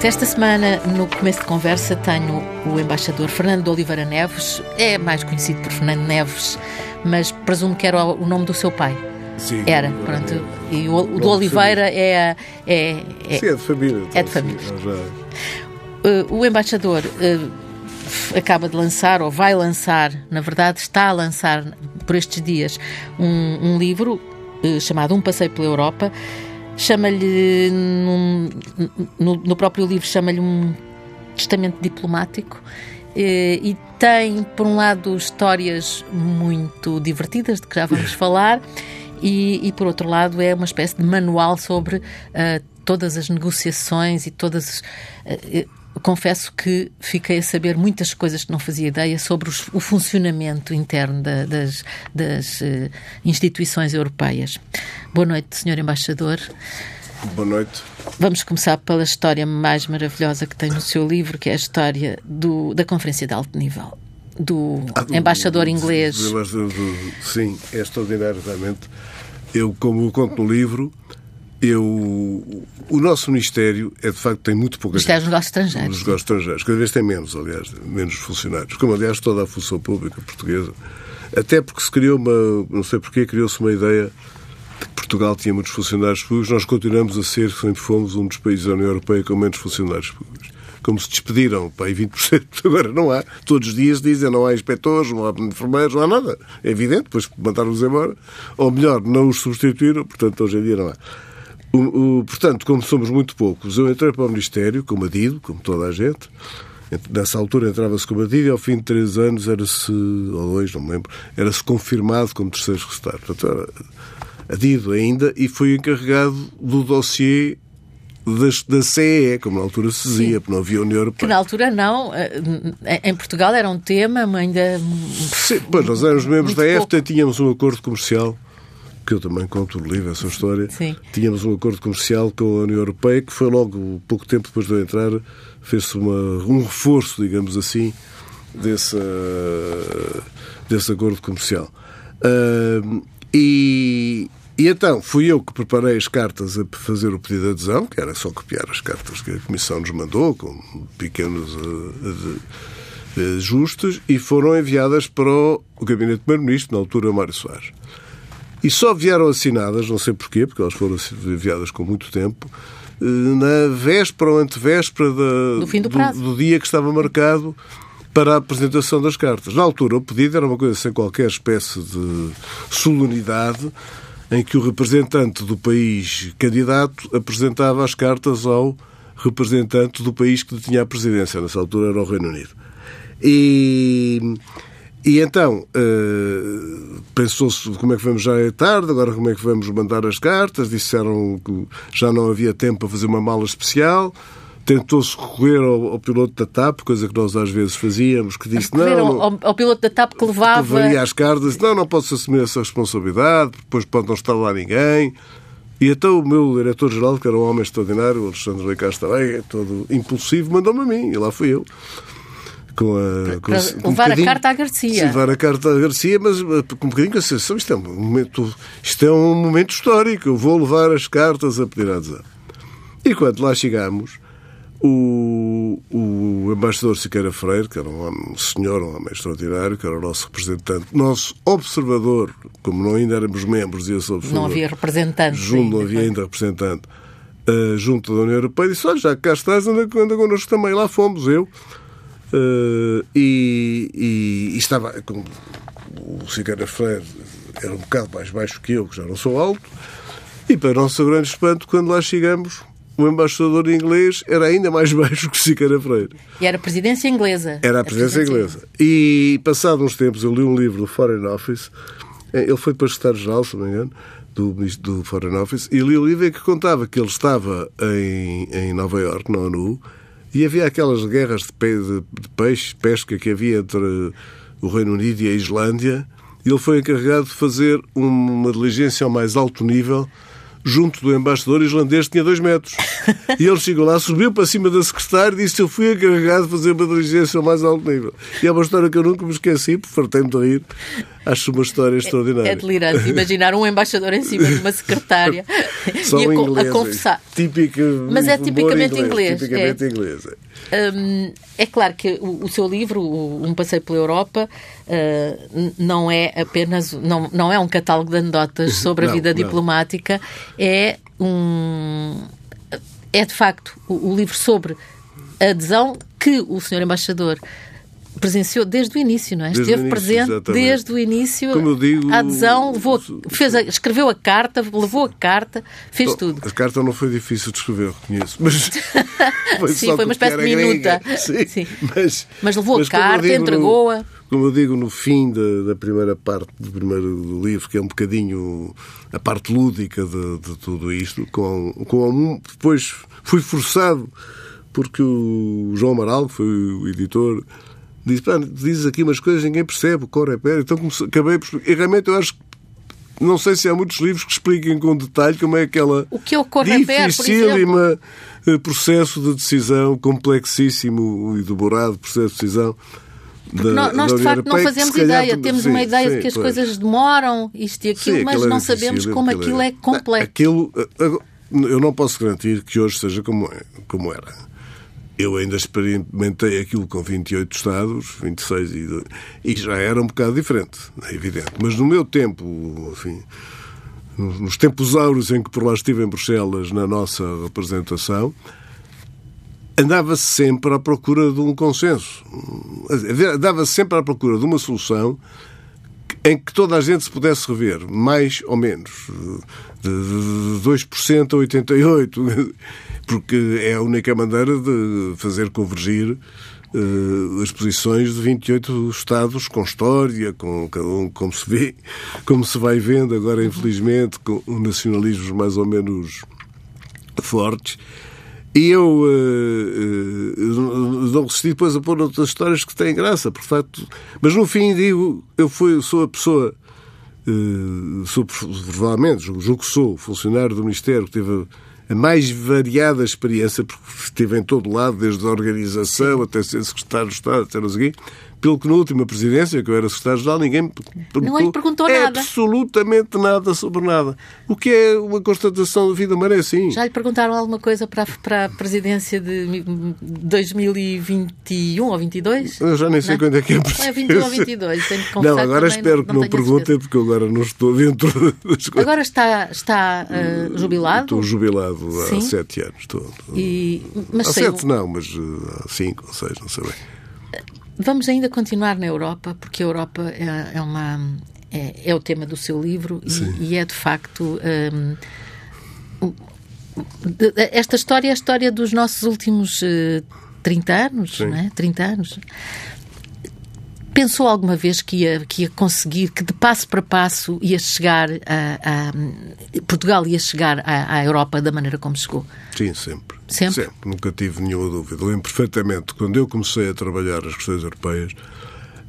Esta semana, no começo de conversa, tenho o embaixador Fernando de Oliveira Neves. É mais conhecido por Fernando Neves, mas presumo que era o nome do seu pai. Sim. Era, pronto. E o, o do Oliveira é, é, é. Sim, é de família. É de família. Uh, o embaixador uh, acaba de lançar, ou vai lançar, na verdade, está a lançar por estes dias, um, um livro uh, chamado Um Passeio pela Europa chama-lhe, no, no, próprio livro, chama-lhe um testamento diplomático. E, e tem, por um lado, histórias muito divertidas, de que já vamos falar, e, e, por outro lado, é uma espécie de manual sobre uh, todas as negociações e todas. Uh, confesso que fiquei a saber muitas coisas que não fazia ideia sobre os, o funcionamento interno da, das, das uh, instituições europeias. Boa noite, Sr. Embaixador. Boa noite. Vamos começar pela história mais maravilhosa que tem no seu livro, que é a história do, da Conferência de Alto Nível. Do, ah, do embaixador inglês. Do, do, sim, é extraordinário, realmente. Eu, como conto no livro, eu, o nosso Ministério é de facto tem muito pouca Ministério dos Negócios Estrangeiros. Dos Negócios Estrangeiros. Cada vez tem menos, aliás, menos funcionários. Como, aliás, toda a função pública portuguesa. Até porque se criou uma, não sei porquê, criou-se uma ideia de que Portugal tinha muitos funcionários públicos. Nós continuamos a ser, sempre fomos, um dos países da União Europeia com menos funcionários públicos. Como se despediram, pá, 20%. Agora não há. Todos os dias dizem não há inspectores, não há enfermeiros, não há nada. É evidente, depois mandaram-nos embora. Ou melhor, não os substituíram, portanto, hoje em dia não há. O, o, portanto, como somos muito poucos, eu entrei para o Ministério como adido, como toda a gente. Nessa altura entrava-se como adido e ao fim de três anos era-se, ou dois, não me lembro, era-se confirmado como terceiro secretário. Portanto, era adido ainda e fui encarregado do dossiê da CEE, como na altura se dizia, porque não havia União Europeia. Que na altura não, eh, em Portugal era um tema, mas ainda. Sim, pois nós éramos membros da EFTA, tínhamos um acordo comercial que eu também conto no livro essa história, Sim. tínhamos um acordo comercial com a União Europeia que foi logo, pouco tempo depois de eu entrar, fez-se um reforço, digamos assim, desse, desse acordo comercial. Uh, e, e então fui eu que preparei as cartas a fazer o pedido de adesão, que era só copiar as cartas que a Comissão nos mandou, com pequenos uh, ajustes, e foram enviadas para o Gabinete do Primeiro-Ministro, na altura Mário Soares. E só vieram assinadas, não sei porquê, porque elas foram enviadas com muito tempo, eh, na véspera ou antevéspera da, do, fim do, prazo. do, do dia que estava marcado para a apresentação das cartas. Na altura, o pedido era uma coisa sem qualquer espécie de solenidade, em que o representante do país candidato apresentava as cartas ao representante do país que tinha a presidência. Nessa altura era o Reino Unido. E e então, uh, pensou-se como é que vamos já é tarde, agora como é que vamos mandar as cartas, disseram que já não havia tempo para fazer uma mala especial, tentou-se recorrer ao, ao, piloto da TAP, coisa que nós às vezes fazíamos, que disse não, não. ao, ao, piloto da TAP que levava... Que levaria as cartas, não, não posso assumir essa responsabilidade, depois pode não estar lá ninguém. E então o meu diretor-geral, que era um homem extraordinário, o Alexandre Leicas também, todo impulsivo, mandou-me a mim, e lá fui eu com a. Com, um levar a carta à Garcia. Levar a carta à Garcia, mas eh, com um bocadinho de sensação. Isto é um momento, isto é um momento histórico. Eu vou levar as cartas a pedir adesão. E quando lá chegamos, o, o embaixador Siqueira Freire, que era um, homem, um senhor, um homem extraordinário, que era o nosso representante, nosso observador, como não ainda éramos membros desse observador. Não havia representante. Junto, não havia ainda representante. Uh, junto da União Europeia, disse: Olha, já cá estás, anda, anda connosco também. Lá fomos, eu, Uh, e, e, e, estava com o Siqueira Freire era um bocado mais baixo que eu, que já não sou alto, e para nosso grande espanto, quando lá chegamos, o embaixador inglês era ainda mais baixo que o Siqueira Freire. E era a presidência inglesa. Era a presidência, a presidência inglesa. E, passado uns tempos, eu li um livro do Foreign Office, eh, ele foi para secretário-geral, se não me engano, do, do Foreign Office, e li o livro em que contava que ele estava em, em Nova Iorque, na ONU, e havia aquelas guerras de, pe de, peixe, pesca que havia entre o Reino Unido e a Islândia. E ele foi encarregado de fazer uma diligência ao mais alto nível junto do embaixador islandês tinha dois metros. E ele chegou lá, subiu para cima da secretária e disse eu fui encarregado de fazer uma diligência ao mais alto nível. E é uma história que eu nunca me esqueci, porque fartei-me de rir. Acho uma história extraordinária. É, é delirante imaginar um embaixador em cima de uma secretária Só e a, a confessar. Típica, Mas é tipicamente inglês. inglês. Tipicamente é. inglês. Hum, é claro que o, o, seu livro, Um Passeio pela Europa, uh, não é apenas não, não é um catálogo de anedotas sobre a não, vida não. diplomática, é um é de facto o, o livro sobre a adesão que o senhor embaixador presenciou desde o início, não é? Desde Esteve início, presente exatamente. desde o início. Como eu digo, a adesão, levou, fez a- escreveu a carta, levou a carta, fez tudo. A carta não foi difícil de escrever, reconheço. Mas foi Sim, foi uma espécie de minuta. Sim, Sim. Mas, Mas levou a como eu carta, entregou-a. Como eu digo no fim da, da primeira parte do primeiro livro, que é um bocadinho a parte lúdica de, de tudo isto, com, com depois fui forçado porque o João Amaral, que foi o editor, dizes aqui umas coisas ninguém percebe, o cor é pé. Então comecei, acabei por. E realmente eu acho que. Não sei se há muitos livros que expliquem com detalhe como é aquela O que é o Correper, por exemplo? dificílima eh, processo de decisão, complexíssimo e demorado processo de decisão. da- Nós, nós, de facto, não fazemos calhar- ideia. Temos sim, uma ideia sim, de que as pois. coisas demoram, isto e aquilo, Sim, mas é não difícil, sabemos como aquilo é complexo. Aquilo, eh, agora, eu não posso garantir que hoje seja como, é, como era. Eu ainda experimentei aquilo com 28 Estados, 26, e, e já era um bocado diferente, é evidente. Mas no meu tempo, enfim, nos tempos áureos em que por lá estive em Bruxelas, na nossa representação, andava-se sempre à procura de um consenso. Andava-se sempre à procura de uma solução em que toda a gente se pudesse rever, mais ou menos, de 2% a 88%, porque é a única maneira de fazer convergir eh, as posições de 28 Estados com história, com cada um como se vê, como se vai vendo agora, infelizmente, com nacionalismos mais ou menos fortes. E eu eh, eh, não resisti depois a pôr outras histórias que têm graça, por facto. Mas no fim digo, eu fui, sou a pessoa, eh, sou provavelmente, julgo que sou, funcionário do Ministério que teve a mais variada experiência, porque esteve em todo lado, desde a organização até ser secretário de Estado, até não sei o quê, pelo que na última presidência, que eu era secretário-geral, ninguém me perguntou, Não lhe perguntou nada. absolutamente nada sobre nada. O que é uma constatação da vida humana é assim. Já lhe perguntaram alguma coisa para, a- para a presidência de 2021 ou 22? Eu já nem sei Não? quando é que é Ou é preciso. 21 ou 22? Tenho que confessar Não, agora espero que não, a perguntem, porque agora não estou dentro das coisas. Agora está, está eh, jubilado? Estou jubilado há sete anos. Estou, E, mas há sete não, mas uh, há cinco ou seis, não sei bem. Vamos ainda continuar na Europa, porque a Europa é, é uma é, é o tema do seu livro e, e é de facto um, esta história é a história dos nossos últimos eh, 30 anos, Sim. não é? 30 anos. Pensou alguma vez que ia, que ia conseguir, que de passo para passo ia chegar a, a- Portugal ia chegar à, à Europa da maneira como chegou? Sim, sempre. Sempre? Nunca tive nenhuma dúvida. Lembro perfeitamente, quando eu comecei a trabalhar as questões europeias,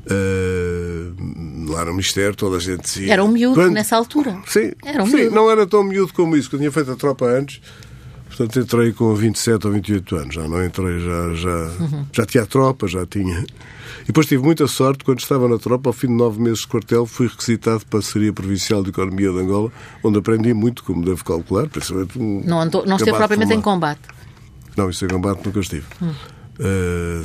uh, lá no Ministério, toda a gente dizia... Era um miúdo Quando- nessa altura. Sim, Era um sim miúdo. não era tão miúdo como isso, que eu tinha feito a tropa antes. Portanto, entrei com 27 ou 28 anos. Já não entrei, já, já, Uhum. já tinha a tropa, já tinha. E depois tive muita sorte, quando estava na tropa, ao fim de nove meses de quartel, fui requisitado para a Secretaria Provincial de Economia de Angola, onde aprendi muito, como devo calcular, principalmente um Não, não esteve propriamente em combate. Não, isso em combate nunca estive. Eh,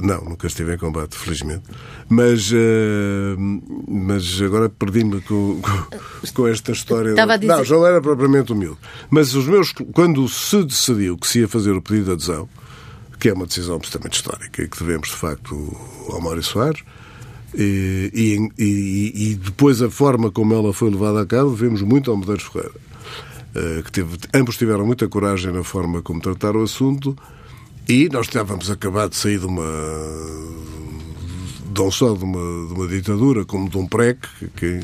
não, nunca estive em combate, felizmente. Mas, eh, mas agora perdi-me com, com, com esta história. Estava a dizer- Não, já não era propriamente humilde. Mas os meus, quando se decidiu que se ia fazer o pedido de adesão, que é uma decisão absolutamente histórica e que devemos, de facto, ao Mário Soares, e, e, e- e depois a forma como ela foi levada a cabo, devemos muito ao Medeiros Ferreira. Eh, que teve, ambos tiveram muita coragem na forma como trataram o assunto e nós estávamos acabados de sair de uma não só de uma, de uma ditadura como de um PREC que,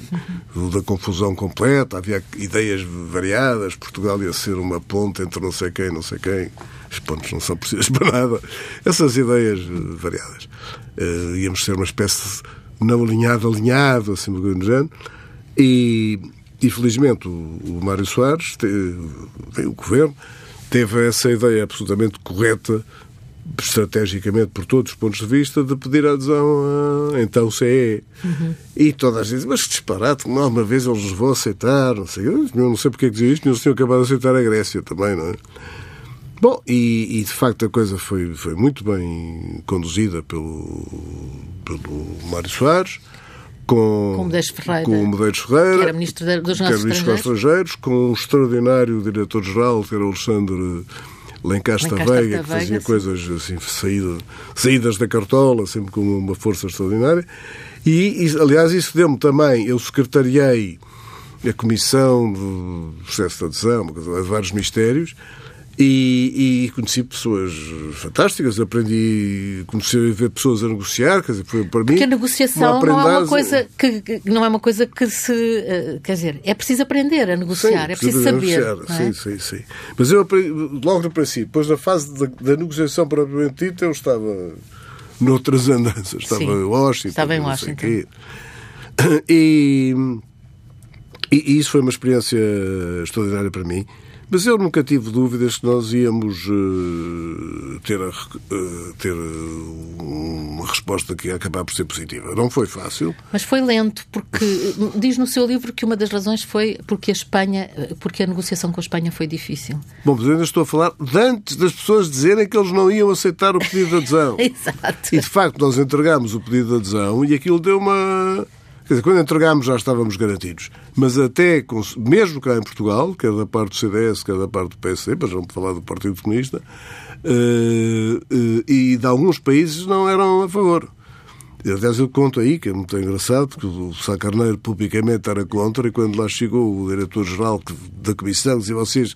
da confusão completa havia ideias variadas Portugal ia ser uma ponte entre não sei quem não sei quem. Os pontos não são precisas para nada. Essas ideias variadas. Eh, íamos ser uma espécie de não alinhado alinhado assim do género e, e felizmente o, o Mário Soares, te- o governo, teve essa ideia absolutamente correta estrategicamente por todos os pontos de vista, de pedir adesão a então CE. Uhum. E toda a gente diz, mas que disparate, não, uma vez eles vão aceitar, não sei, eu não sei porque é que dizia isto, eles tinham acabado de aceitar a Grécia também, não é? Bom, e, e, de facto a coisa foi, foi muito bem conduzida pelo, pelo Mário Soares, com, com o Medeiros Ferreira, com o Medeiros Ferreira que era Ministro dos Negócios Estrangeiros. Estrangeiros, com um extraordinário Diretor-Geral, que era o Alexandre Lencastre Veiga, que fazia sim. coisas assim, saída, saídas da cartola, sempre com uma força extraordinária. E, e aliás, isso deu-me também, eu secretariei a Comissão do Processo de Adesão, vários mistérios, e, e, conheci pessoas fantásticas, aprendi, comecei a ver pessoas a negociar, quer dizer, foi para mim. Porque a negociação não é uma coisa que, que, não é uma coisa que se. Eh, quer dizer, é preciso aprender a negociar, sim, é preciso saber. É? Sim, sim, sim. Mas eu aprendi, logo no princípio, depois na fase da, da negociação propriamente dita, eu estava noutras andanças, estava sim, em Washington. Estava em Washington. E, e, e isso foi uma experiência extraordinária para mim. Mas eu nunca tive dúvidas que nós íamos uh, ter, a, uh, ter uma resposta que ia acabar por ser positiva. Não foi fácil. Mas foi lento, porque diz no seu livro que uma das razões foi porque a Espanha, porque a negociação com a Espanha foi difícil. Bom, mas ainda estou a falar de antes das pessoas dizerem que eles não iam aceitar o pedido de adesão. Exato. E de facto nós entregámos o pedido de adesão e aquilo deu uma Quer dizer, quando entregámos já estávamos garantidos. Mas até, mesmo cá em Portugal, quer da parte do CDS, quer da parte do PSD, para não falar do Partido Comunista, eh, eh, e de alguns países não eram a favor. Aliás, eu conto aí, que é muito engraçado, porque o Sá Carneiro publicamente era contra, e quando lá chegou o diretor-geral da Comissão, dizia vocês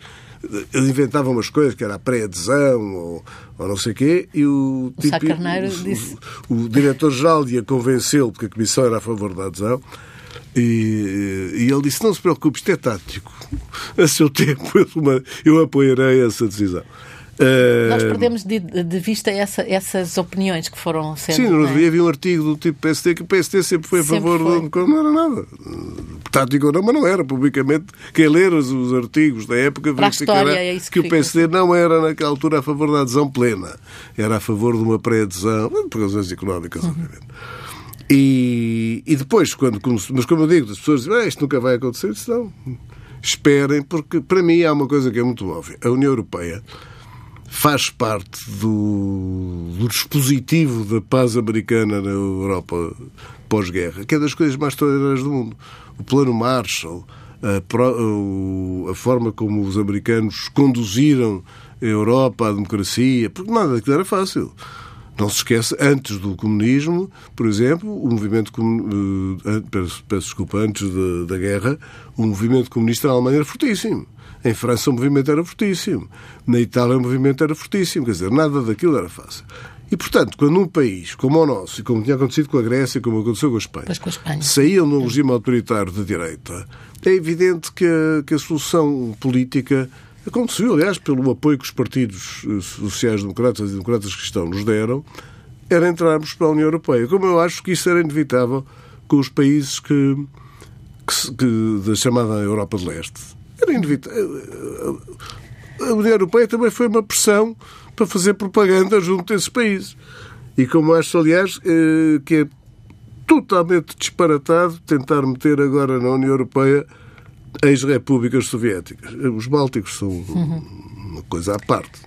eles inventavam umas coisas que era a pré-adesão ou, ou, não sei o quê, e o, o tipo, o, o, o diretor-geral ia convencê-lo, porque a Comissão era a favor da adesão, e, e, ele disse: Não se preocupe, isto é tático. A seu tempo eu, eu apoiarei essa decisão. Nós perdemos de, de vista essa, essas opiniões que foram sendo. Sim, no é? havia um artigo do tipo PSD que o PSD sempre foi a sempre favor foi. do. Não era nada. Tático ou não, mas não era. Publicamente, quem ler os, os artigos da época verificará é que, que, o PSD não era, naquela altura, a favor da adesão plena. Era a favor de uma pré-adesão, por razões económicas, uhum. obviamente. E, e depois, quando, mas como eu digo, as pessoas dizem, ah, isto nunca vai acontecer, não. Esperem, porque para mim há uma coisa que é muito óbvia. A União Europeia faz parte do, do, dispositivo da paz americana na Europa pós-guerra, que é das coisas mais extraordinárias do mundo. O plano Marshall, a, a, forma como os americanos conduziram a Europa à democracia, porque nada daquilo era fácil. Não se esqueça, antes do comunismo, por exemplo, o movimento. Uh, peço, peço desculpa, antes da, da guerra, o movimento comunista na Alemanha era fortíssimo. Em França o movimento era fortíssimo. Na Itália o movimento era fortíssimo. Quer dizer, nada daquilo era fácil. E, portanto, quando um país como o nosso, e como tinha acontecido com a Grécia, como aconteceu com a Espanha, com a Espanha. saíam num regime autoritário de direita, é evidente que a, que a solução política aconteceu, aliás, pelo apoio que os partidos eh, sociais-democratas e democratas cristãos nos deram, era entrarmos para a União Europeia. Como eu acho que isso era inevitável com os países que, que, que da chamada Europa de Leste. Era inevitável. A União Europeia também foi uma pressão para fazer propaganda junto a esses países. E como acho, aliás, eh, que é totalmente disparatado tentar meter agora na União Europeia ex-repúblicas soviéticas. Os Bálticos são uma coisa à parte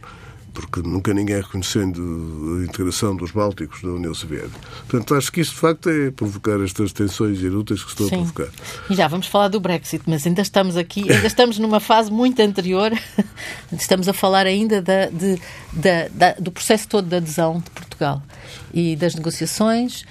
porque nunca ninguém reconhecendo a integração dos Bálticos na União Soviética. Portanto, acho que isso, de facto, é provocar estas tensões inúteis que estou Sim. a provocar. E já vamos falar do Brexit, mas ainda estamos aqui, ainda estamos numa fase muito anterior. Estamos a falar ainda da, de, da, da, do processo todo de adesão de Portugal e das negociações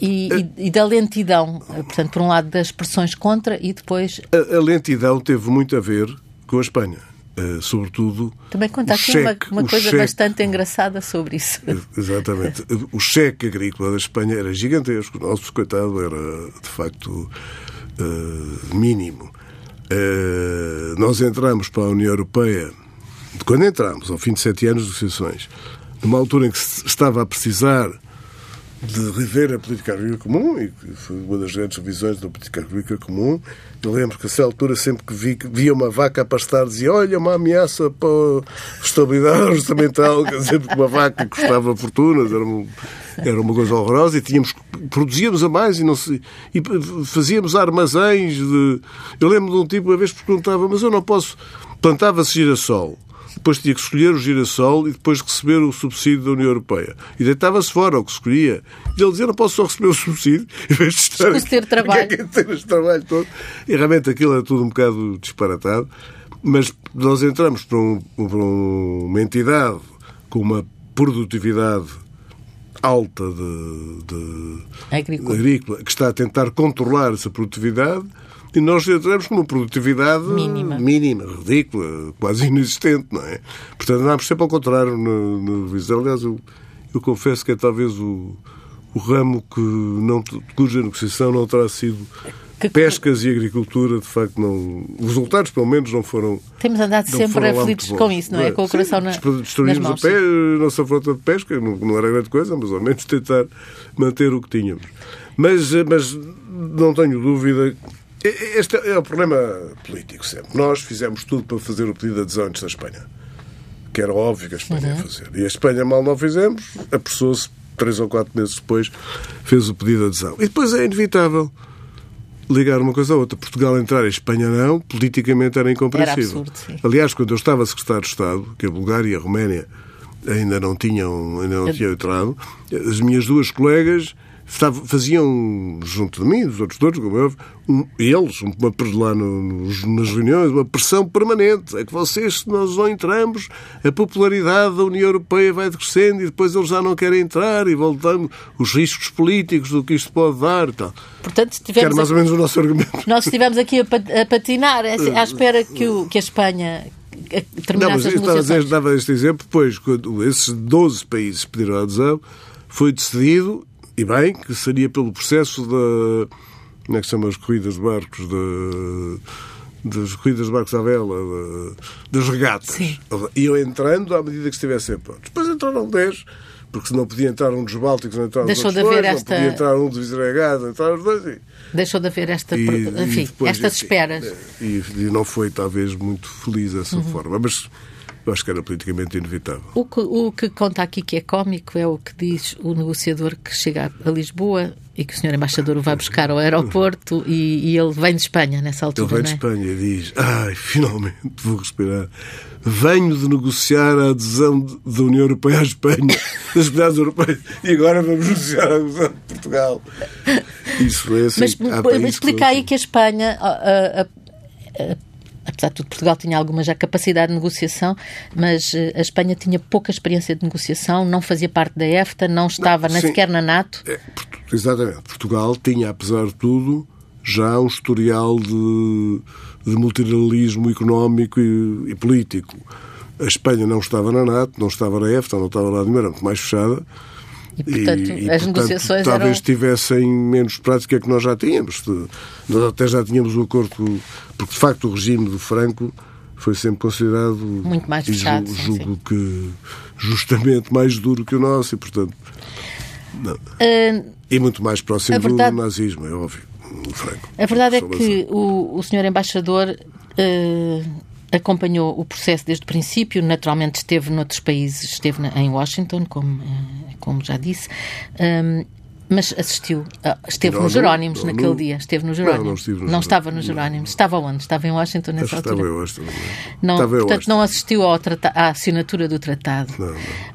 e, e, e, da lentidão. Portanto, por um lado, das pressões contra e depois. A, a lentidão teve muito a ver com a Espanha Uh, sobretudo. Também conta aqui cheque, uma, uma coisa cheque, bastante engraçada sobre isso. Exatamente. O cheque agrícola da Espanha era gigantesco. O nosso, coitado, era de facto uh, mínimo. Uh, nós entramos para a União Europeia, quando entramos, ao fim de sete anos de negociações, numa altura em que se estava a precisar de rever a política agrícola comum, e foi uma das grandes revisões da política agrícola comum. Eu lembro que, a essa altura, sempre que vi, via uma vaca a pastar, dizia: Olha, uma ameaça para a estabilidade orçamental. Quer dizer, porque uma vaca custava fortunas, era uma, era uma coisa horrorosa, e tínhamos, produzíamos a mais e, não se, e fazíamos armazéns. De... Eu lembro de um tipo, uma vez, perguntava: Mas eu não posso. Plantava-se girassol depois tinha que escolher o girassol e depois receber o subsídio da União Europeia. E deitava-se fora o que escolhia. E ele dizia, não posso só receber o subsídio, em vez de estar... ter trabalho. É ter este trabalho todo. E realmente aquilo era tudo um bocado disparatado. Mas nós entramos para, um, para uma entidade com uma produtividade alta de, de agrícola. agrícola, que está a tentar controlar essa produtividade e nós entramos com uma produtividade mínima. mínima, ridícula, quase inexistente, não é? Portanto, andámos sempre ao contrário no, no Aliás, eu, eu confesso que é talvez o, o ramo que não, cuja negociação não terá sido pescas e agricultura, de facto, não. Os resultados, pelo menos, não foram. Temos andado sempre aflitos com isso, não é? Com o coração na, Destruímos nas a, pé, a nossa frota de pesca, não, não, era grande coisa, mas ao menos tentar manter o que tínhamos. Mas, mas não tenho dúvida este é o problema político sempre. Nós fizemos tudo para fazer o pedido de adesão antes da Espanha. Que era óbvio que a Espanha uhum. ia fazer. E a Espanha, mal não fizemos, apressou-se, três ou quatro meses depois, fez o pedido de adesão. E depois é inevitável ligar uma coisa à outra. Portugal entrar, a Espanha não, politicamente era incompreensível. Era absurdo, Aliás, quando eu estava secretário de Estado, que a Bulgária e a Roménia ainda não tinham, ainda não tinham entrado, as minhas duas colegas faziam, junto de mim, dos outros dois, como eu, um, eles, uma, lá no, nas reuniões, uma pressão permanente. É que vocês, se nós não entramos, a popularidade da União Europeia vai decrescendo e depois eles já não querem entrar e voltamos os riscos políticos do que isto pode dar e tal. Portanto, estivemos Quero mais ou menos o nosso argumento. Nós estivemos aqui a, patinar à espera que, o, que a Espanha não, mas as negociações. Dava este exemplo, depois, quando esses 12 países pediram a adesão, foi decidido e bem, que seria pelo processo da. Como é que se chama as corridas de barcos? Da, das corridas de barcos à vela, da, das regatas. Sim. Iam entrando à medida que estivessem prontos. Depois entraram 10, porque se não podia entrar um dos Bálticos, não entraram Deixou de haver dois, esta... não podia entrar um dos Visregados, entraram os dois. E... Deixou de haver esta, e, enfim, e estas esperas. E, e, não foi, talvez, muito feliz essa uhum. forma. Mas eu acho que era politicamente inevitável. O que, o que conta aqui que é cómico é o que diz o negociador que chega a Lisboa e que o senhor embaixador o vai buscar ao aeroporto e, e ele vem de Espanha nessa altura. Ele vem de é? Espanha e diz: Ai, finalmente vou respirar. Venho de negociar a adesão da União Europeia à Espanha, das comunidades europeias, e agora vamos negociar a adesão de Portugal. Isso foi assim. Mas explica aí que a Espanha. A, a, a, apesar de tudo, Portugal tinha alguma já capacidade de negociação, mas eh, a Espanha tinha pouca experiência de negociação, não fazia parte da EFTA, não estava não, nem sequer na NATO. É, exatamente. Portugal tinha, apesar de tudo, já um historial de, de multilateralismo económico e, e, político. A Espanha não estava na NATO, não estava na EFTA, não estava lá de era muito mais fechada. E, portanto, e, as portanto, negociações talvez eram... tivessem menos prática que nós já tínhamos. Nós até já tínhamos o acordo, porque de facto o regime do Franco foi sempre considerado muito mais fechado, julgo, sim, julgo que justamente mais duro que o nosso e portanto. Uh, e muito mais próximo verdade, do nazismo, é óbvio. Franco. A verdade é que o, o senhor embaixador uh, acompanhou o processo desde o princípio, naturalmente esteve noutros países, esteve em Washington, como, eh, como já disse, um, mas assistiu, esteve nos Jerónimos não, naquele não, dia, esteve nos Jerónimos. Não, não, estive não estava nos Jerónimos, estava onde? Estava em Washington nessa altura? Estava em Washington. Não, estava portanto, não assistiu ao à assinatura do tratado.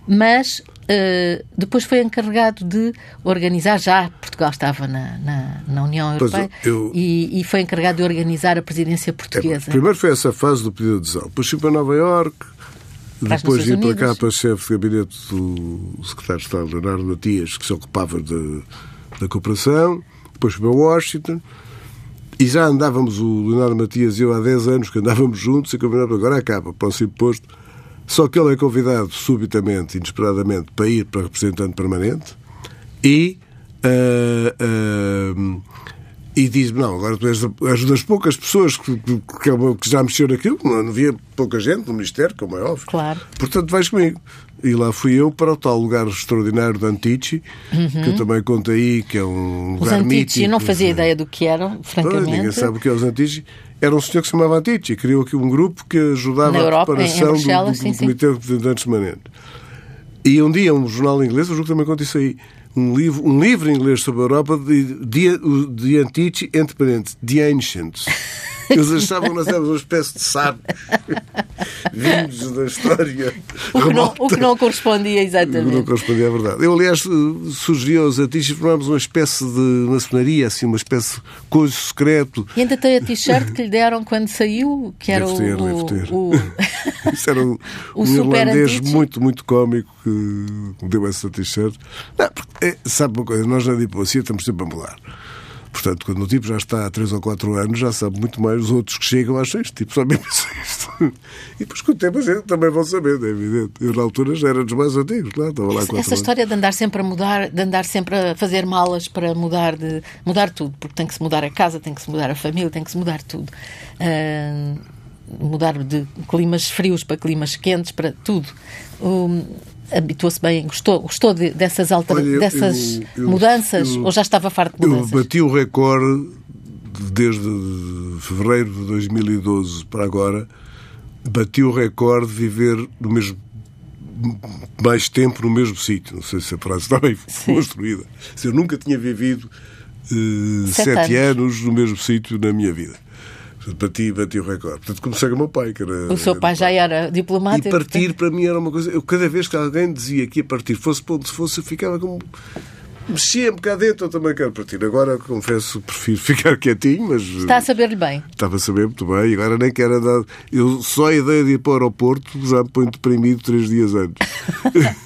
Mas Uh, depois foi encarregado de organizar, já Portugal estava na, na, na União Europeia, eu, e, e, foi encarregado de organizar a presidência portuguesa. É, primeiro foi essa fase do pedido de adesão, depois fui para Nova Iorque, depois vim para cá para chefe de gabinete do secretário de Estado, Leonardo Matias, que se ocupava de, da cooperação, depois fui para Washington, e já andávamos, o Leonardo Matias e eu, há 10 anos que andávamos juntos, e combinamos, agora acaba, próximo posto, só que ele é convidado subitamente, inesperadamente, para ir para representante permanente e. Uh, uh, e diz-me, não, agora tu és, és das poucas pessoas que, que, que já mexeu naquilo, não havia pouca gente no Ministério, como é óbvio. Claro. Portanto, vais comigo. E lá fui eu para o tal lugar extraordinário de Antici, que eu também conto aí, que é um Os lugar Antici, mítico. eu não fazia ideia do que eram, Pois, francamente. ninguém sabe o que é os Antici. Era um senhor que se chamava Antici, criou aqui um grupo que ajudava Na Europa, a preparação do- do, sim, do sim. Comitê de Representantes Permanente. E um dia, um jornal inglês, eu julgo que também conta isso aí, um livro, um livro inglês sobre a Europa de, de, de Antici, entre parênteses, The Ancients. Eles achavam que nós éramos uma espécie de sábios vindos da história O que, não, o que não correspondia Não exatamente. correspondia à verdade. Eu, aliás, sugeri aos artistas formarmos uma espécie de maçonaria, assim, uma espécie de coisa secreto. E ainda tem a t-shirt que lhe deram quando saiu, que era Devo ter, o, devo ter. o- Isso era um, O um irlandês Antici. muito, muito cómico que me deu essa t-shirt. Não, porque, é, sabe uma coisa, nós na diplomacia estamos sempre a mudar. Portanto, quando o tipo já está há 3 ou 4 anos, já sabe muito mais os outros que chegam, acham isto, tipo, só mesmo isto. E depois com o tempo a gente também vão saber, é evidente. Eu na altura já era dos mais antigos, lá, estava lá há 4 Essa anos. história de andar sempre a mudar, de andar sempre a fazer malas para mudar de mudar tudo, porque tem que se mudar a casa, tem que se mudar a família, tem que se mudar tudo. Ah, mudar de climas frios para climas quentes, para tudo. Um, Habituou-se bem, gostou, gostou de- dessas, altera- Olha, eu- dessas eu- eu- mudanças eu- ou já estava farto de Eu mudanças? bati o recorde desde fevereiro de 2012 para agora. Bati o recorde de viver no mesmo mais tempo no mesmo sítio. Não sei se a frase está bem Sim. construída. Se eu nunca tinha vivido eh, Sete sete anos. anos. no mesmo sítio na minha vida. Bati, bati o recorde. Portanto, comecei com o meu pai, que era. O seu pai já era diplomático. e partir para mim era uma coisa. Eu, cada vez que alguém dizia que ia partir, fosse para onde fosse, eu ficava como. Mexia-me cá dentro, eu também quero partir. Agora, confesso, prefiro ficar quietinho, mas. Está a saber-lhe bem. Estava a saber muito bem, agora nem quero andar. Eu, só a ideia de ir para o aeroporto já me põe deprimido três dias antes.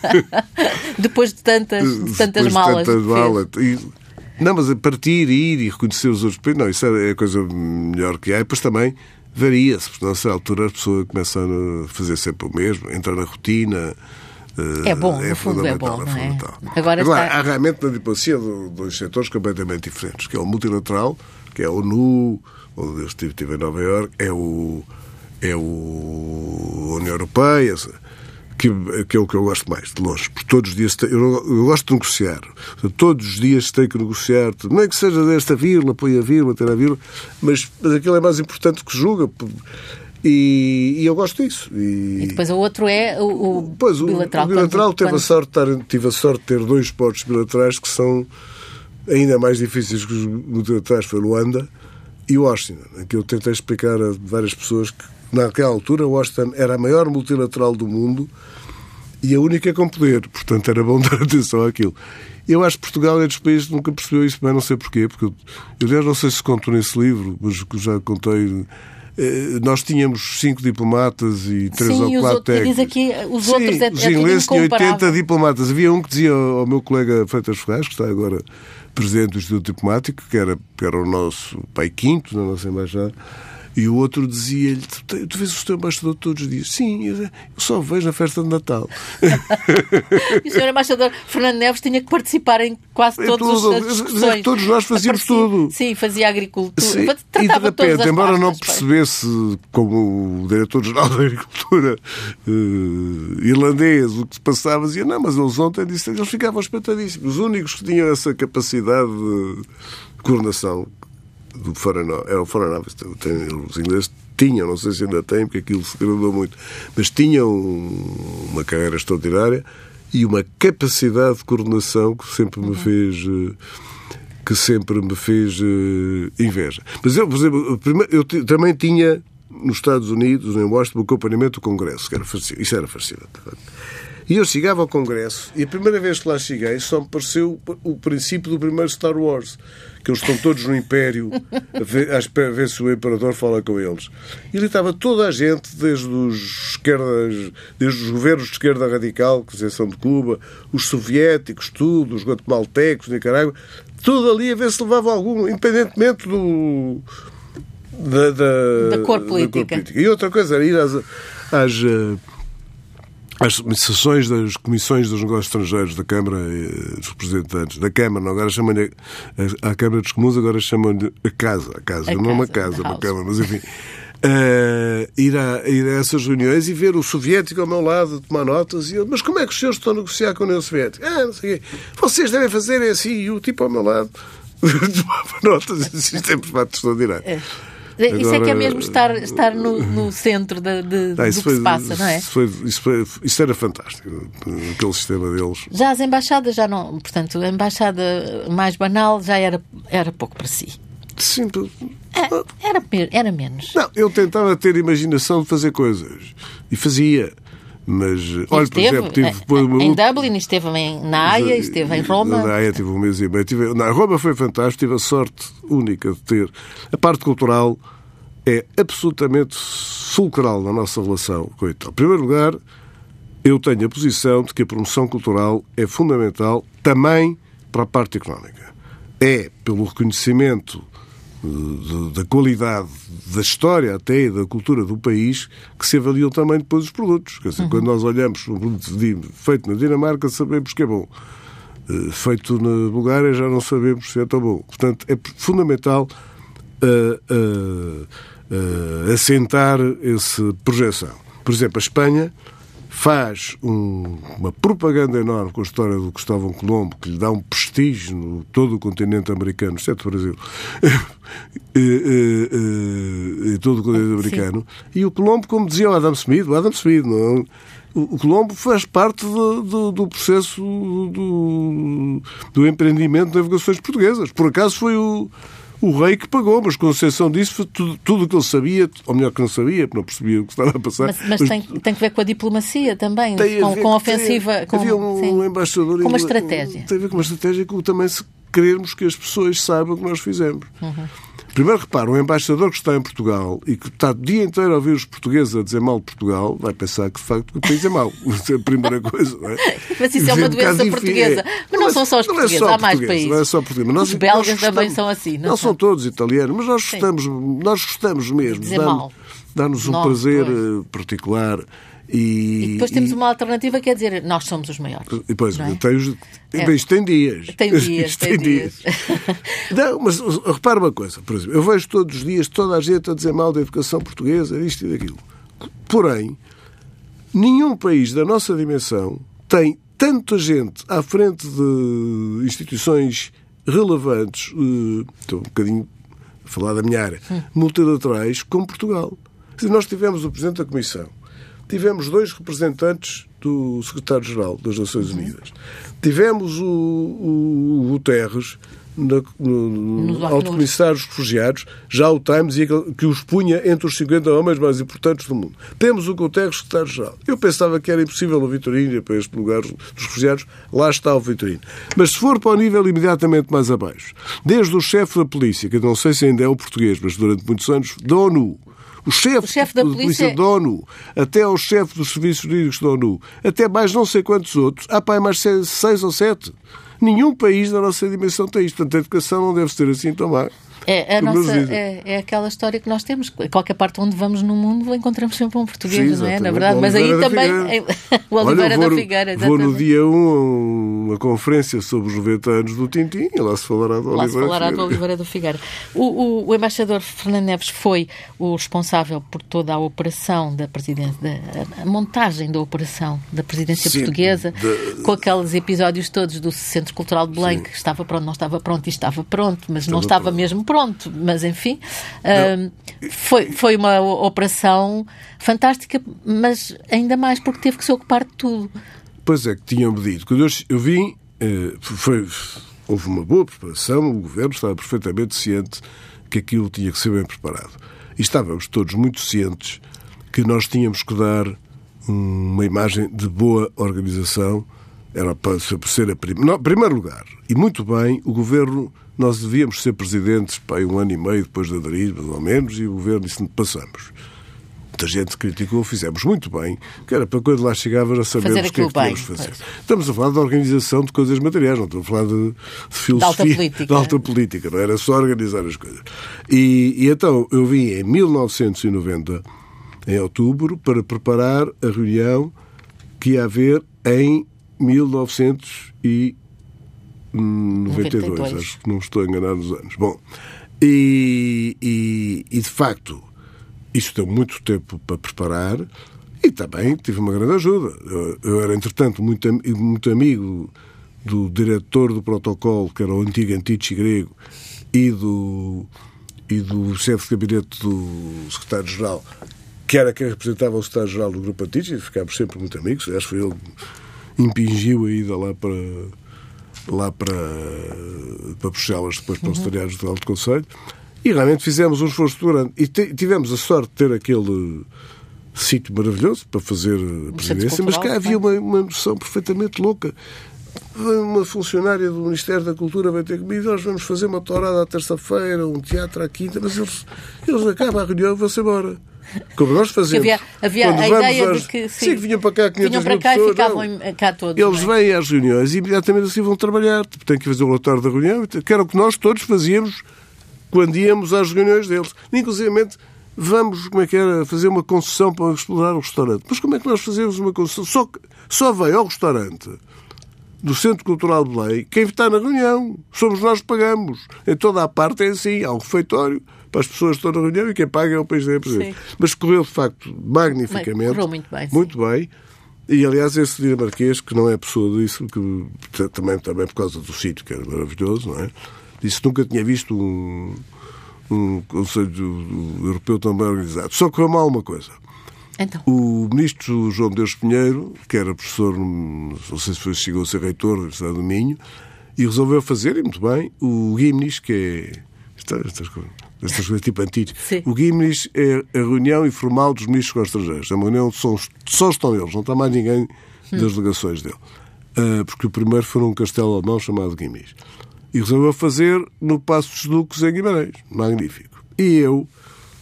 Depois de tantas, de tantas Depois de malas. tantas que fez. malas. E- não, mas a partir, ir e reconhecer os outros países, não, isso é a coisa melhor que há. E depois também varia-se, porque a certa altura as pessoas começam a fazer sempre o mesmo, entrar na rotina. eh, É bom, no fundo é fundamental, bom, não é? fundamental. Agora está- há realmente na diplomacia do- dois setores completamente diferentes, que é o multilateral, que é a ONU, onde eu estive, estive em Nova Iorque, é o é o a União Europeia, que, que é o que eu gosto mais, de longe. Porque todos os dias eu, eu gosto de negociar. Todos os dias tenho que negociar. Não é que seja desta vírgula, põe a vírgula, ter a vírgula, mas, mas aquilo é mais importante do que julga. E, e eu gosto disso. E depois o outro é o, o Pois, bilateral. o bilateral quando- teve, A sorte de estar, tive a sorte de ter dois portos bilaterais que são ainda mais difíceis que os multilaterais. Foi Luanda e Washington, em que eu tentei explicar a várias pessoas que, naquela altura, Washington era a maior multilateral do mundo e a única com poder. Portanto, era bom dar atenção àquilo. Eu acho que Portugal é dos países que nunca percebeu isso, mas não sei porquê. Porque eu, aliás, não sei se conto nesse livro, mas que já contei. eh, Nós tínhamos cinco diplomatas e três Sim, ou quatro diz técnicos. aqui, os Sim, outros é- é os tudo ingleses tinham incomparável. 80 diplomatas. Havia um que dizia ao meu colega Freitas Ferraz, que está agora presidente do Instituto Diplomático, que era, que era o nosso pai quinto na nossa embaixada, e o outro dizia-lhe: tu, tu vês o teu embaixador todos os dias? Sim, eu só vejo na festa de Natal. E o senhor embaixador Fernando Neves tinha que participar em quase Em todas tudo. as discussões. Todos nós fazíamos Aparecia- tudo. Sim, fazia agricultura. Sim, e de repente, embora não percebesse, como o diretor-geral da Agricultura eh, irlandês, o que se passava, dizia, não, mas eles ontem disseram, eles ficavam espantadíssimos. Os únicos que tinham essa capacidade de coordenação do Foreign era o Foreign Office. Tem- Os ingleses tinham, não sei se ainda têm, porque aquilo se degradou muito, mas tinham uma carreira extraordinária e uma capacidade de coordenação que sempre me fez. eh, que sempre me fez eh, inveja. Mas eu, por exemplo, eu também tinha nos Estados Unidos, em Washington, o acompanhamento do Congresso, que era fascinante. Isso era fascinante. E eu chegava ao Congresso e a primeira vez que lá cheguei só me pareceu o princípio do primeiro Star Wars. Que eles estão todos no Império a ver, de ver se o Imperador fala com eles. E ali estava toda a gente, desde os esquerdas, desde os governos de esquerda radical, que são de Cuba, os soviéticos, tudo, os guatemaltecos, Nicarágua, tudo ali a ver se levava algum, independentemente do, da, da, Da cor política. E outra coisa era ir às, às, eh, às sessões das comissões dos negócios estrangeiros da Câmara eh, dos Representantes, da Câmara, não, agora chamam-lhe a, a Câmara dos Comuns, agora chamam-lhe a Casa, a Casa, A não uma casa, casa, the uma house. Câmara, mas enfim. Uh, ir, a, ir a essas reuniões e ver o soviético ao meu lado tomar notas e eu, mas como é que os senhores estão a negociar com a União Soviética? Ah, não sei o quê. Vocês devem fazer assim e o tipo ao meu lado tomava notas e isto é perfeito extraordinário. É. Agora, isso é que é mesmo estar, estar no, no centro de, de, do que foi, se passa, não é? Isso, foi, isso, foi, isso, era fantástico, aquele sistema deles. Já as embaixadas já não, portanto, a embaixada mais banal já era, era pouco para si. Sim, é, era, era menos. Não, eu tentava ter imaginação de fazer coisas. E fazia. Mas, olha, por exemplo, tive. Em Dublin, esteve em, na Haia, esteve em Roma. Na Haia tive um mês e meio. Tive, na Roma foi fantástico, tive a sorte única de ter. A parte cultural é absolutamente fulcral na nossa relação com a Itália. Em primeiro lugar, eu tenho a posição de que a promoção cultural é fundamental também para a parte económica. É pelo reconhecimento da qualidade da história até e da cultura do país que se avaliam também depois os produtos. Quer dizer, uhum. quando nós olhamos um produto feito na Dinamarca, sabemos que é bom. Eh, feito na Bulgária, já não sabemos se é tão bom. Portanto, é fundamental uh, uh, uh, assentar essa projeção. Por exemplo, a Espanha faz um, uma propaganda enorme com a história do Cristóvão Colombo, que lhe dá um prestígio no todo o continente americano, exceto o Brasil, e, todo o continente americano. Sim. E o Colombo, como dizia o Adam Smith, o Adam Smith, não, o Colombo faz parte do, do, do processo do, do empreendimento de navegações portuguesas. Por acaso foi o o rei que pagou, mas com exceção disso, tudo, tudo o que ele sabia, ou melhor que não sabia, porque não percebia o que estava a passar. Mas, mas, mas tem, tem, que ver com a diplomacia também, com, com a ofensiva. Tem, com, havia um, sim, embaixador. Com uma estratégia. Tem a ver com uma estratégia que também se querermos que as pessoas saibam o que nós fizemos. Uhum. Primeiro, repara, um embaixador que está em Portugal e que está o dia inteiro a ouvir os portugueses a dizer mal de Portugal, vai pensar que, de facto, o país é mau. Isso é a primeira coisa. Não é? Mas isso é uma doença portuguesa. Mas não, são só os portugueses, é só há mais países. Não é só português. Nós, os belgas gostamos, também são assim. Não, não são todos italianos, mas nós gostamos, nós gostamos mesmo. Dá-nos um prazer pois. Eh, particular e, e depois temos e... uma alternativa que é dizer nós somos os maiores. E depois, é? tem, os... é. isto tem dias. Tem dias, tem, tem, dias. dias. não, mas repara uma coisa, por exemplo, eu vejo todos os dias toda a gente a dizer mal da educação portuguesa, isto e daquilo. Porém, nenhum país da nossa dimensão tem tanta gente à frente de instituições relevantes, eh, estou um bocadinho a falar da minha área, hum. multilaterais, como Portugal. Nós tivemos o Presidente da Comissão, tivemos dois representantes do secretário-geral das Nações uhum. Unidas. Tivemos o, o, o Guterres, na, no, no Alto Comissário dos Refugiados, já o Times, que os punha entre os 50 homens mais importantes do mundo. Temos o Guterres, secretário-geral. Eu pensava que era impossível o Vitorino ir para este lugar dos refugiados. Lá está o Vitorino. Mas se for para o nível imediatamente mais abaixo, desde o chefe da polícia, que não sei se ainda é o português, mas durante muitos anos, da ONU, o chefe, o chefe da, polícia... polícia da ONU, até ao chefe dos serviços jurídicos da ONU, até mais não sei quantos outros, há pai mais seis ou sete. Nenhum país da nossa dimensão tem isto. Portanto, a educação não deve ser assim tão má. É, a nossa, é, é, aquela história que nós temos. Qualquer parte onde vamos no mundo encontramos sempre um português, Sim, não é? Na verdade, mas aí também o Oliveira da Figueira. Vou no dia 1 um, uma conferência sobre os 90 anos do Tintim e lá se falará do lá Oliveira. se falará do Oliveira da Figueira. O, o, o, embaixador Fernando Neves foi o responsável por toda a operação da presidência, da, a montagem da operação da presidência Sim, portuguesa, de... com aqueles episódios todos do Centro Cultural de Belém, Sim. que estava pronto, não estava pronto e estava pronto, mas estava não estava pronto. mesmo pronto, mas enfim, uh, foi, foi uma operação fantástica, mas ainda mais porque teve que se ocupar de tudo. Pois é, que tinham-me dito. Quando eu, eu vim, uh, foi, houve uma boa preparação, o governo estava perfeitamente ciente que aquilo tinha que ser bem preparado. E estávamos todos muito cientes que nós tínhamos que dar uma imagem de boa organização era para ser a prim... Não, primeiro lugar, e muito bem, o governo, nós devíamos ser presidentes para um ano e meio depois de aderir, mais ou menos, e o governo disse passamos. Muita gente criticou, fizemos muito bem, que era para quando lá chegava já sabemos o que é que tínhamos fazer. Pois. Estamos a falar de organização de coisas materiais, não estamos a falar de, de filosofia, de alta política, de alta política não era só organizar as coisas. E, e então eu vim em 1990, em outubro, para preparar a reunião que ia haver em 1992, acho que não estou a enganar nos anos. Bom, e, e, e de facto, isso deu muito tempo para preparar e também tive uma grande ajuda. Eu, eu era, entretanto, muito, muito amigo do diretor do protocolo, que era o antigo Antichi grego, e do, e do chefe de gabinete do secretário-geral, que era quem representava o secretário-geral do Grupo Antichi, e ficámos sempre muito amigos. Acho que foi ele que impingiu a ida lá para lá para, para Bruxelas, depois para os uhum. secretariados do Alto Conselho, e realmente fizemos um esforço grande. E tivemos a sorte de ter aquele sítio maravilhoso para fazer a presidência, mas cá havia uma, uma noção perfeitamente louca. Uma funcionária do Ministério da Cultura vai ter comigo, nós vamos fazer uma tourada à terça-feira, um teatro à quinta, mas eles, eles acabam a reunião e vão-se embora. Como nós fazemos. Havia, havia a ideia de que. Sim, sim, que vinham para cá 500 vinham para cá pessoas, e ficavam não. cá todos. Eles é? vêm às reuniões e imediatamente assim vão trabalhar. Tipo, têm que fazer o relatório da reunião, que era o que nós todos fazíamos quando íamos às reuniões deles. Inclusive, vamos, como é que era, fazer uma concessão para explorar o restaurante. Mas como é que nós fazemos uma concessão? Só, só vem ao restaurante do Centro Cultural de Lei quem está na reunião. Somos nós que pagamos. Em toda a parte é assim. Há um refeitório para as pessoas que estão na reunião e quem paga é o país da empresa. Mas correu, de facto, magnificamente. Correu muito bem. Muito sim. bem. E, aliás, esse dinamarquês, que não é pessoa disso, que também, também por causa do sítio, que era maravilhoso, não é? Disse que nunca tinha visto um, um Conselho Europeu tão bem organizado. Só que mal uma coisa. Então. O ministro João Deus Pinheiro, que era professor, não sei se foi, chegou a ser reitor da Universidade do Minho, e resolveu fazer, e muito bem, o Gimnis, que é. Estas coisas, estas coisas tipo antigas. O Gimnis é a reunião informal dos ministros com estrangeiros. É uma reunião onde só, só estão eles, não está mais ninguém das delegações dele. Uh, porque o primeiro foi num castelo alemão chamado Gimnis e resolveu fazer no Passo dos Duques em Guimarães. Magnífico. E eu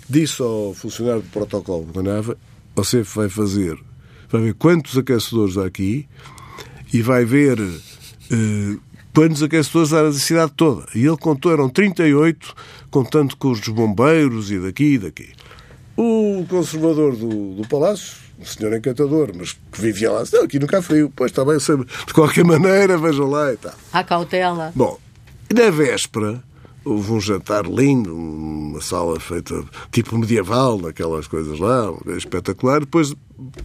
disse ao funcionário do protocolo de Nava, você vai fazer, vai ver quantos aquecedores há aqui e vai ver uh, quantos aquecedores na cidade toda. E ele contou, eram 38, contando com os dos bombeiros e daqui e daqui. O conservador do, do palácio, um senhor encantador, mas que vivia lá, não, aqui nunca frio. Pois está bem, de qualquer maneira, vejam lá e tal. Há cautela. Bom, na véspera houve um jantar lindo, uma sala feita tipo medieval, naquelas coisas lá, espetacular. Depois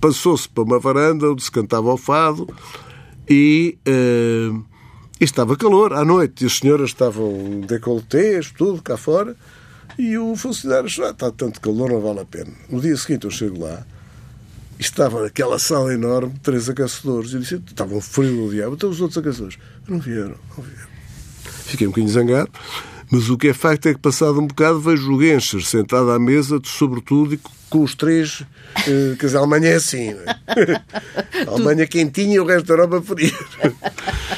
passou-se para uma varanda onde se cantava o fado e, uh, e estava calor à noite. E as senhoras estavam decolletés, tudo cá fora. E o funcionário disse, ah, está tanto calor, não vale a pena. No dia seguinte eu chego lá e estava naquela sala enorme, três aquecedores. E disse, estava um frio do diabo. Então os outros aquecedores não vieram, não vieram. Fiquei um bocadinho zangado. Mas o que é facto é que, passado um bocado, vejo o Genscher sentado à mesa, de sobretudo, e com os três. Eh, quer dizer, a Alemanha é assim. É? A Alemanha quentinha e o resto da Europa fria.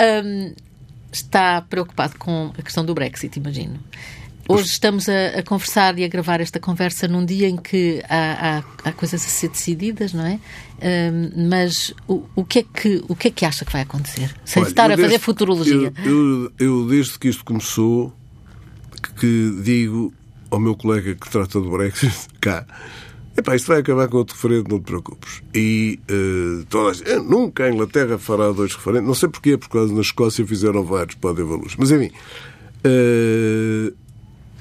Um, está preocupado com a questão do Brexit, imagino. Hoje estamos a, a, conversar e a gravar esta conversa num dia em que há, há, há coisas a ser decididas, não é? Um, mas o, o, que é que, o que é que acha que vai acontecer? Sem Olha, estar a fazer futurologia. Eu, eu, eu, desde que isto começou, que, que digo ao meu colega que trata do Brexit, cá, Epá, isto vai acabar com outro referendo, não te preocupes. E uh, todas, eh, nunca a Inglaterra fará dois referendos. Não sei porquê, porque na Escócia fizeram vários, haver luz. Mas enfim, uh,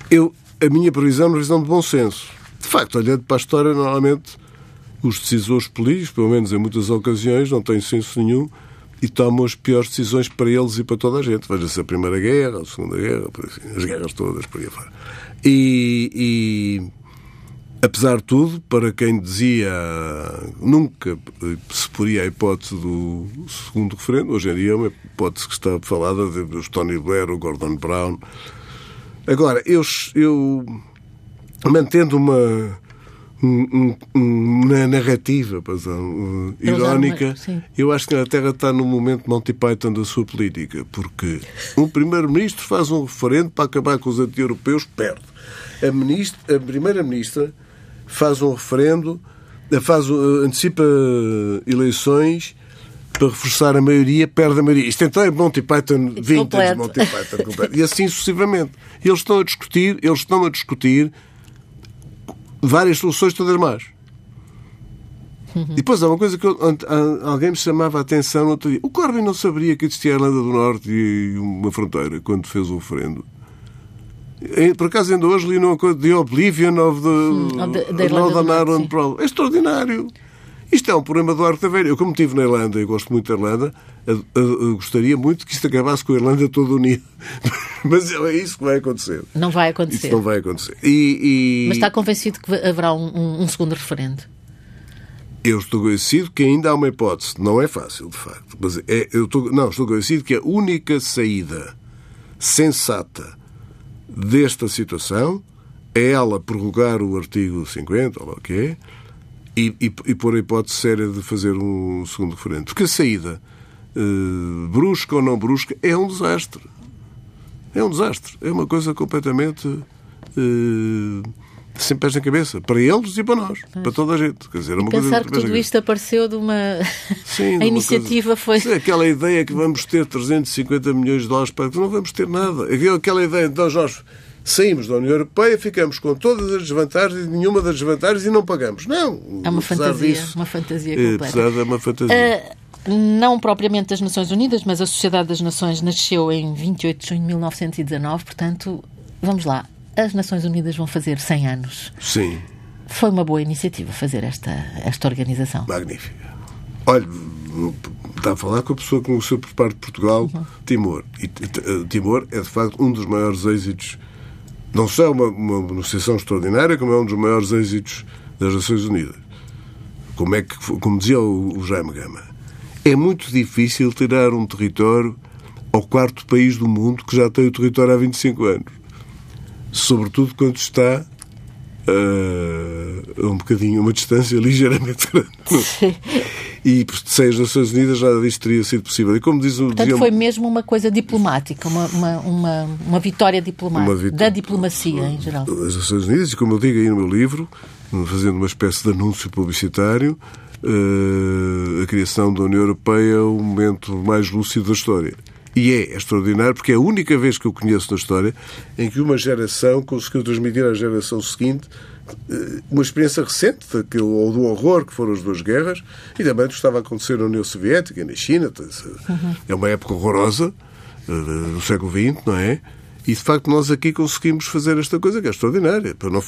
eu, a minha previsão é uma previsão de bom senso. De facto, olhando para a história, normalmente os decisores políticos, pelo menos em muitas ocasiões, não têm senso nenhum e tomam as piores decisões para eles e para toda a gente. Veja-se a Primeira Guerra, a Segunda Guerra, as guerras todas, por aí fora. E, e, apesar de tudo, para quem dizia nunca se poria a hipótese do segundo referendo, hoje em dia é uma hipótese que está falada dos Tony Blair, o Gordon Brown, Agora, eu, eu mantendo uma, um, um, uma narrativa uh, irónica, eu acho que a Inglaterra está num momento Monty Python da sua política, porque um primeiro-ministro faz um referendo para acabar com os anti-europeus, perde. A, ministra, a primeira-ministra faz um referendo, faz, uh, antecipa eleições para reforçar a maioria, perde a maioria. Isto então é Monty Python vintage, Monty Python completo. E assim sucessivamente. Eles estão a discutir, eles estão a discutir várias soluções todas más. Uhum. E depois há uma coisa que eu, alguém me chamava a atenção no outro dia. O Corbyn não saberia que existia a Irlanda do Norte e uma fronteira quando fez o referendo. Por acaso ainda hoje li numa coisa The Oblivion of the, hum, Northern Ireland Problem. É extraordinário. Isto é um problema do Arte Velha. Eu, como estive na Irlanda e gosto muito da Irlanda, gostaria muito que isto acabasse com a Irlanda toda unida. Mas é isso que vai acontecer. Não vai acontecer. Isso não vai acontecer. E, e... Mas está convencido que haverá um, um, um segundo referendo? Eu estou convencido que ainda há uma hipótese. Não é fácil, de facto. Mas é, eu estou, não, estou convencido que a única saída sensata desta situação é ela prorrogar o artigo 50, ou o que e, e, e pôr a hipótese séria de fazer um segundo referendo. Porque a saída, uh, brusca ou não brusca, é um desastre. É um desastre. É uma coisa completamente. Uh, sem pés na cabeça, para eles e para nós, para toda a gente. Quer dizer, uma pensar coisa que tudo isto apareceu de uma. Sim, a iniciativa coisa... foi. Sim, aquela ideia que vamos ter 350 milhões de dólares para. Não vamos ter nada. Aquela ideia, então, nós saímos da União Europeia, ficamos com todas as desvantagens e nenhuma das desvantagens e não pagamos. Não. É uma fantasia. Disso, uma fantasia é, completa. É, uma fantasia. Uh, não propriamente das Nações Unidas, mas a Sociedade das Nações nasceu em 28 de junho de 1919, portanto, vamos lá as Nações Unidas vão fazer 100 anos. Sim. Foi uma boa iniciativa fazer esta, esta organização. Magnífica. Olha, está a falar com a pessoa que conheceu por parte de Portugal, uhum. Timor. E eh, Timor é, de facto, um dos maiores êxitos, não só é uma, uma negociação extraordinária, como é um dos maiores êxitos das Nações Unidas. Como, é que, como dizia o Jaime Gama, é muito difícil tirar um território ao quarto país do mundo que já tem o território há 25 anos sobretudo quando está uh, a um bocadinho, uma distância ligeiramente grande. E sem as Nações Unidas nada disto teria sido possível. E como diz o Portanto, foi mesmo uma coisa diplomática, uma, uma, uma, uma vitória diplomática, uma da diplomacia em geral. As Nações Unidas, e como eu digo aí no meu livro, fazendo uma espécie de anúncio publicitário, uh, a criação da União Europeia é o momento mais lúcido da história. E é extraordinário porque é a única vez que eu conheço na história em que uma geração conseguiu transmitir à geração seguinte eh, uma experiência recente daquele, ou do horror que foram as duas guerras e também do que estava a acontecer na União Soviética na China. Uhum. É uma época horrorosa do eh, século XX, não é? E de facto nós aqui conseguimos fazer esta coisa que é extraordinária. Para não,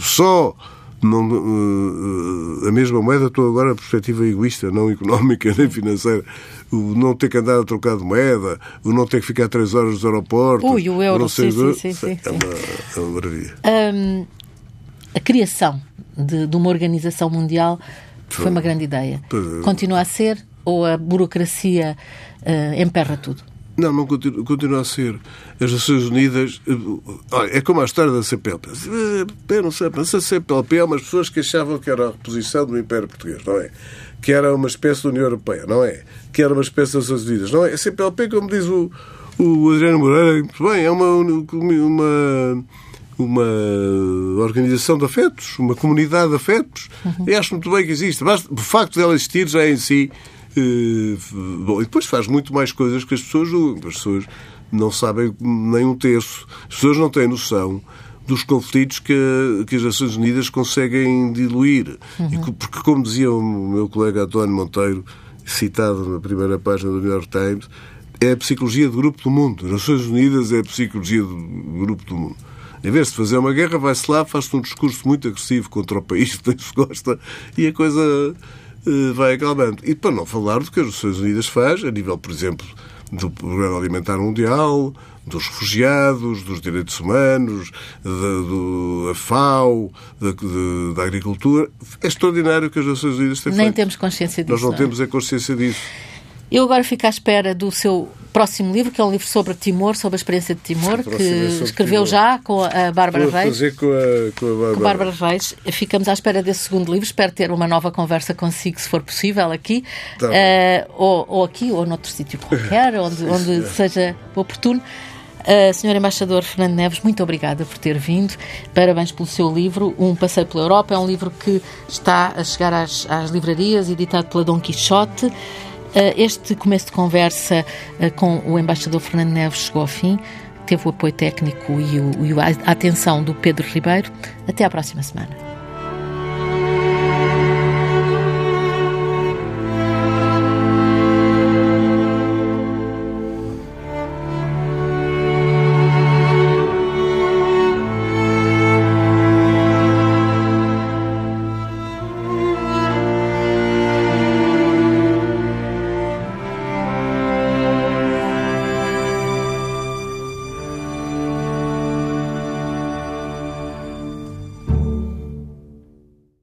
só não, uh, a mesma moeda, estou agora a perspectiva egoísta, não económica nem financeira. O não ter que andar a trocar de moeda, o não ter que ficar três horas nos aeroportos. Ui, o euro, sim, sim, sim, sim, É, uma, é uma maravilha. Um, a criação de, de, uma organização mundial foi, foi uma grande ideia. É. Continua a ser ou a burocracia uh, emperra tudo? Não, não continua, continua, a ser. As Nações Unidas. Eh, olha, é como a história da CPLP. Eu não sei, mas a CPLP é umas pessoas que achavam que era a reposição do Império Português, não é? Que era uma espécie da União Europeia, não é? Que era uma espécie das Nações Unidas, não é? A CPLP, como diz o, o Adriano Moreira, muito bem, é uma, uma, uma organização de afetos, uma comunidade de afetos. Uhum. E acho muito bem que existe. Mas o facto dela existir já é em si bom, e depois faz muito mais coisas que as pessoas julgam. As pessoas não sabem nem um terço. As pessoas não têm noção dos conflitos que, que as Nações Unidas conseguem diluir. Uhum. E, porque, como dizia o meu colega António Monteiro, citado na primeira página do New York Times, é a psicologia do grupo do mundo. As Nações Unidas é a psicologia do grupo do mundo. Em vez de fazer uma guerra, vai-se lá, faz-se um discurso muito agressivo contra o país que se gosta e a coisa vai acalmando. E para não falar do que as Nações Unidas faz, a nível, por exemplo, do Programa Alimentar Mundial, dos refugiados, dos direitos humanos, da, do, FAO, da, de, da agricultura. É extraordinário que as Nações Unidas têm Nem feito. temos consciência disso. Nós não, não é? temos a consciência disso. Eu agora fico à espera do seu próximo livro, que é um livro sobre Timor, sobre a experiência de Timor, que escreveu Timor. já com a Bárbara Reis. fazer com a, com a Bárbara. Com Bárbara Reis. Ficamos à espera desse segundo livro. Espero ter uma nova conversa consigo, se for possível, aqui. Tá uh, ou, ou, aqui, ou noutro sítio qualquer, onde, onde seja oportuno. Uh, Senhor Embaixador Fernando Neves, muito obrigada por ter vindo. Parabéns pelo seu livro, Um Passeio pela Europa. É um livro que está a chegar às, às livrarias, editado pela Dom Quixote. Eh, este começo de conversa eh, com o embaixador Fernando Neves chegou ao fim. Teve o apoio técnico e, o, e a atenção do Pedro Ribeiro. Até à próxima semana.